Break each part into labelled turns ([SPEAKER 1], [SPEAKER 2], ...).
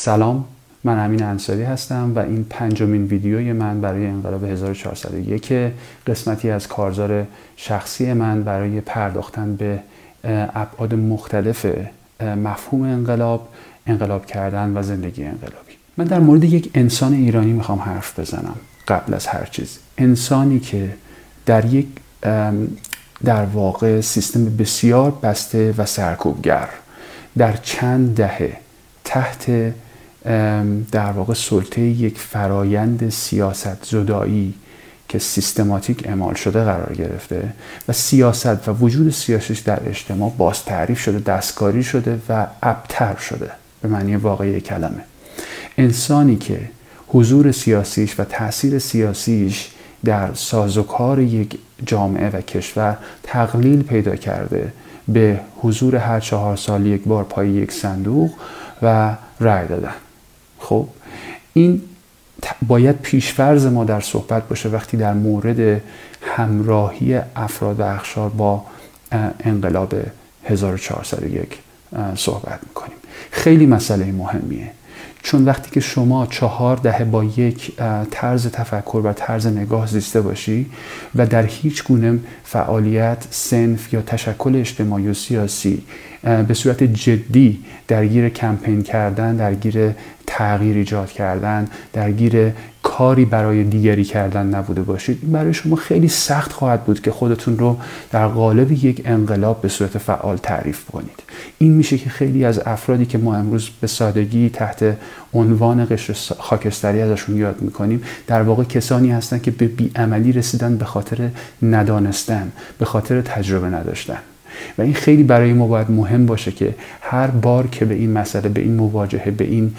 [SPEAKER 1] سلام من امین انصاری هستم و این پنجمین ویدیوی من برای انقلاب 1401 قسمتی از کارزار شخصی من برای پرداختن به ابعاد مختلف مفهوم انقلاب انقلاب کردن و زندگی انقلابی. من در مورد یک انسان ایرانی می‌خوام حرف بزنم قبل از هر چیز. انسانی که در یک در واقع سیستم بسیار بسته و سرکوبگر در چند دهه تحت در واقع سلطه یک فرایند سیاست زدایی که سیستماتیک اعمال شده قرار گرفته و سیاست و وجود سیاسیش در اجتماع باز تعریف شده دستکاری شده و ابتر شده به معنی واقعی کلمه. انسانی که حضور سیاسیش و تاثیر سیاسیش در سازوکار یک جامعه و کشور تقلیل پیدا کرده به حضور هر چهار سال یک بار پای یک صندوق و رأی دادن. خب این باید پیشفرز ما در صحبت باشه وقتی در مورد همراهی افراد و اخشار با انقلاب 1401 صحبت می‌کنیم. خیلی مسئله مهمیه. چون وقتی که شما چهار دهه با یک طرز تفکر و طرز نگاه زیسته باشی و در هیچ گونه فعالیت سنف یا تشکل اجتماعی و سیاسی به صورت جدی درگیر کمپین کردن درگیر تغییر ایجاد کردن درگیر کاری برای دیگری کردن نبوده باشید. این برای شما خیلی سخت خواهد بود که خودتون رو در قالب یک انقلاب به صورت فعال تعریف کنید. این میشه که خیلی از افرادی که ما امروز به سادگی تحت عنوان قشر خاکستری ازشون یاد می‌کنیم در واقع کسانی هستند که به بیعملی رسیدن به خاطر ندانستن به خاطر تجربه نداشتن. و این خیلی برای ما باید مهم باشه که هر بار که به این مسئله به این مواجهه به این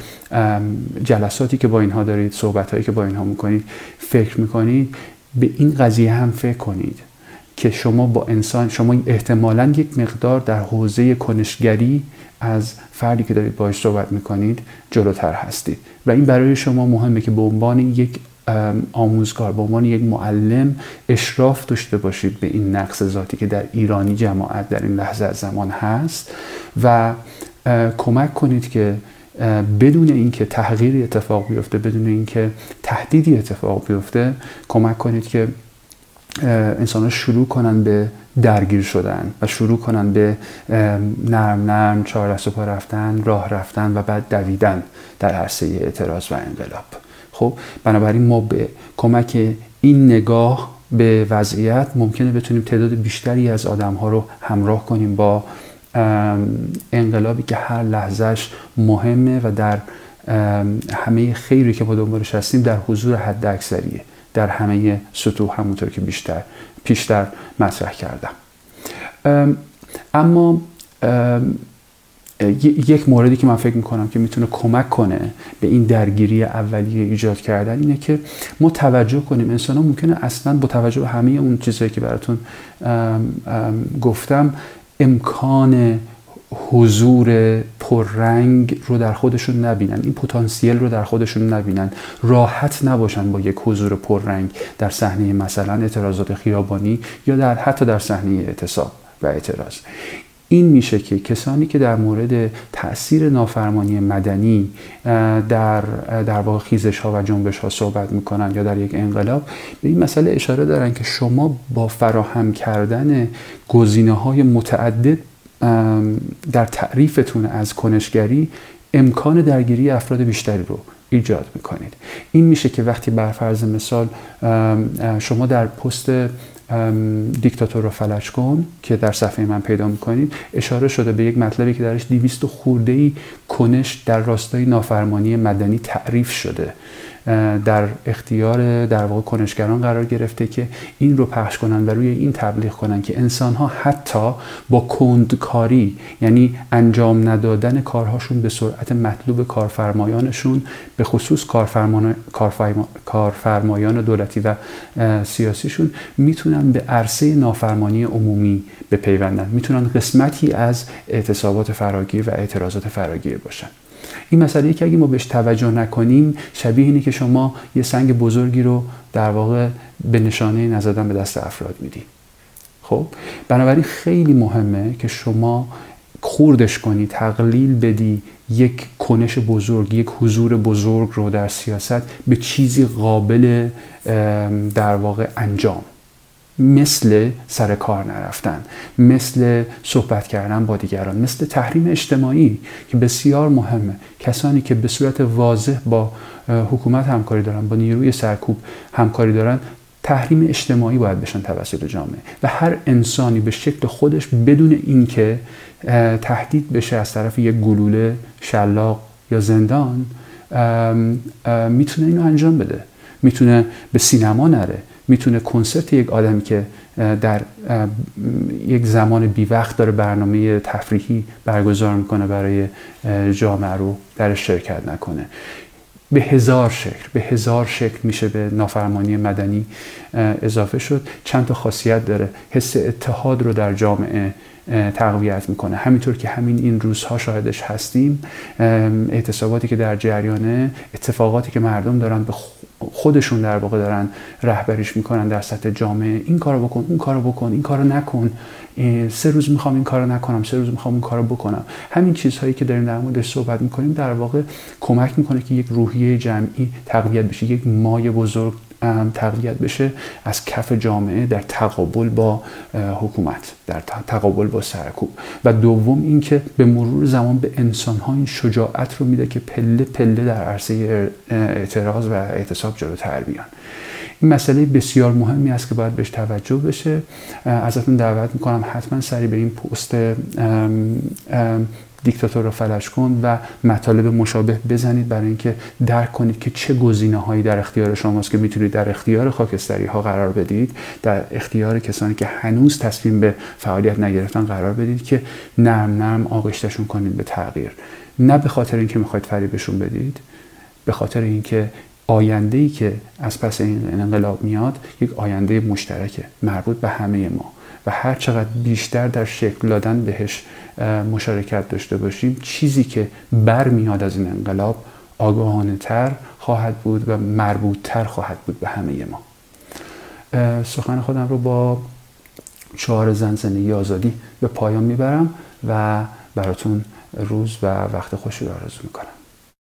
[SPEAKER 1] جلساتی که با اینها دارید صحبت که با اینها می‌کنید فکر می‌کنید به این قضیه هم فکر کنید که شما با انسان شما احتمالا یک مقدار در حوزه کنشگری از فردی که دارید باش صحبت می‌کنید جلوتر هستید. و این برای شما مهمه که به عنوان یک آموزگار. به عنوان یک معلم اشراف داشته باشید به این نقص ذاتی که در ایرانی جماعت در این لحظه از زمان هست و کمک کنید که بدون اینکه تغییری اتفاق بیفته بدون اینکه تهدیدی اتفاق بیفته کمک کنید که انسان شروع کنن به درگیر شدن و شروع کنن به نرم نرم چهار پا رفتن راه رفتن و بعد دویدن در عرصه اعتراض و انقلاب. خب بنابراین ما به کمک این نگاه به وضعیت ممکنه بتونیم تعداد بیشتری از آدم ها رو همراه کنیم با انقلابی که هر لحظهش مهمه و در همه خیری که ما دنبالش هستیم در حضور حد اکثریه در همه سطوح همونطور که بیشتر پیشتر مطرح کردم. اما یک موردی که من فکر می‌کنم که می‌تونه کمک کنه به این درگیری اولیه ایجاد کردن اینه که ما توجه کنیم. انسان ها ممکنه اصلا با توجه به همه اون چیزهایی که براتون گفتم امکان حضور پررنگ رو در خودشون نبینن. این پتانسیل رو در خودشون نبینن. راحت نباشن با یک حضور پررنگ در صحنه مثلا اعتراضات خیابانی یا در حتی در صحنه اعتصاب و اعتراض. این میشه که کسانی که در مورد تاثیر نافرمانی مدنی در در واقع خیزش ها و جنبش ها صحبت می‌کنن یا در یک انقلاب به این مسئله اشاره دارن که شما با فراهم کردن گزینه های متعدد در تعریفتون از کنشگری امکان درگیری افراد بیشتری رو ایجاد می‌کنید. این میشه که وقتی بر فرض مثال شما در پست دیکتاتور رو فلج کن که در صفحه من پیدا می‌کنید. اشاره شده به یک مطلبی که درش دیویست خورده ای کنش در راستای نافرمانی مدنی تعریف شده. در اختیار در واقع کنشگران قرار گرفته که این رو پخش کنن و روی این تبلیغ کنن که انسان ها حتی با کندکاری یعنی انجام ندادن کارهاشون به سرعت مطلوب کارفرمایانشون به خصوص کارفرمایان دولتی و سیاسیشون می‌تونن به عرصه نافرمانی عمومی بپیوندن. می‌تونن قسمتی از اعتصابات فراگیر و اعتراضات فراگیر باشن. این مسئله که اگه ما بهش توجه نکنیم شبیه اینه که شما یه سنگ بزرگی رو در واقع به نشانه نزدن به دست افراد می‌دید خب؟ بنابراین خیلی مهمه که شما خوردش کنی تقلیل بدی یک کنش بزرگ یک حضور بزرگ رو در سیاست به چیزی قابل در واقع انجام. مثل سر کار نرفتن مثل صحبت کردن با دیگران مثل تحریم اجتماعی که بسیار مهمه. کسانی که به صورت واضح با حکومت همکاری دارن با نیروی سرکوب همکاری دارن تحریم اجتماعی باید بشن توسط جامعه. و هر انسانی به شکل خودش بدون اینکه تهدید بشه از طرف یک گلوله شلاق یا زندان می‌تونه اینو انجام بده. می‌تونه به سینما نره. می‌تونه کنسرت یک آدمی که در یک زمان بی وقت داره برنامه تفریحی برگزار می‌کنه برای جامعه رو در شرکت نکنه. به هزار شکل به هزار شکل میشه به نافرمانی مدنی اضافه شد. چند تا خاصیت داره. حس اتحاد رو در جامعه تقویت می‌کنه. همینطور که همین این روزها شاهدش هستیم اعتصاباتی که در جریانه اتفاقاتی که مردم دارن به خودشون در واقع دارن رهبریش می‌کنن در سطح جامعه. این کارو بکن اون کارو بکن این کارو نکن. سه روز می‌خوام این کارو نکنم سه روز می‌خوام اون کارو بکنم. همین چیزهایی که داریم در موردش صحبت می‌کنیم در واقع کمک می‌کنه که یک روحیه جمعی تقویت بشه یک مای بزرگ تقویت بشه از کف جامعه در تقابل با حکومت در تقابل با سرکوب. و دوم اینکه به مرور زمان به انسان ها این شجاعت رو میده که پله پله در عرصه اعتراض و اعتصاب جلوتر بیان. این مسئله بسیار مهمی است که باید بهش توجه بشه. ازتون دعوت می‌کنم حتما سری به این پست دیکتاتور رو فلش کن و مطالب مشابه بزنید برای اینکه درک کنید که چه گزینه هایی در اختیار شماست که می‌تونید در اختیار خاکستری ها قرار بدید. در اختیار کسانی که هنوز تصمیم به فعالیت نگرفتن قرار بدید که نرم نرم آغشتشون کنید به تغییر. نه به خاطر اینکه می‌خواید فریبشون بدید به خاطر اینکه آینده ای که از پس این انقلاب میاد یک آینده مشترکه مربوط به همه ما. و هر چقدر بیشتر در شکل دادن بهش مشارکت داشته باشیم چیزی که برمیاد از این انقلاب آگاهانه تر خواهد بود و مربوط تر خواهد بود به همه ما. سخن خودم رو با چهار زن زندگی آزادی به پایان می‌برم و براتون روز و وقت خوشی رو آرزو می‌کنم.